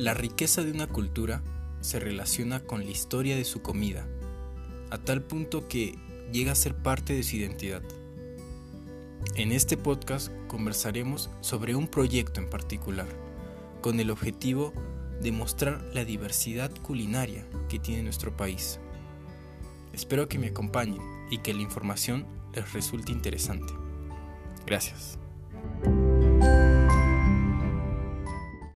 La riqueza de una cultura se relaciona con la historia de su comida, a tal punto que llega a ser parte de su identidad. En este podcast conversaremos sobre un proyecto en particular, con el objetivo de mostrar la diversidad culinaria que tiene nuestro país. Espero que me acompañen y que la información les resulte interesante. Gracias.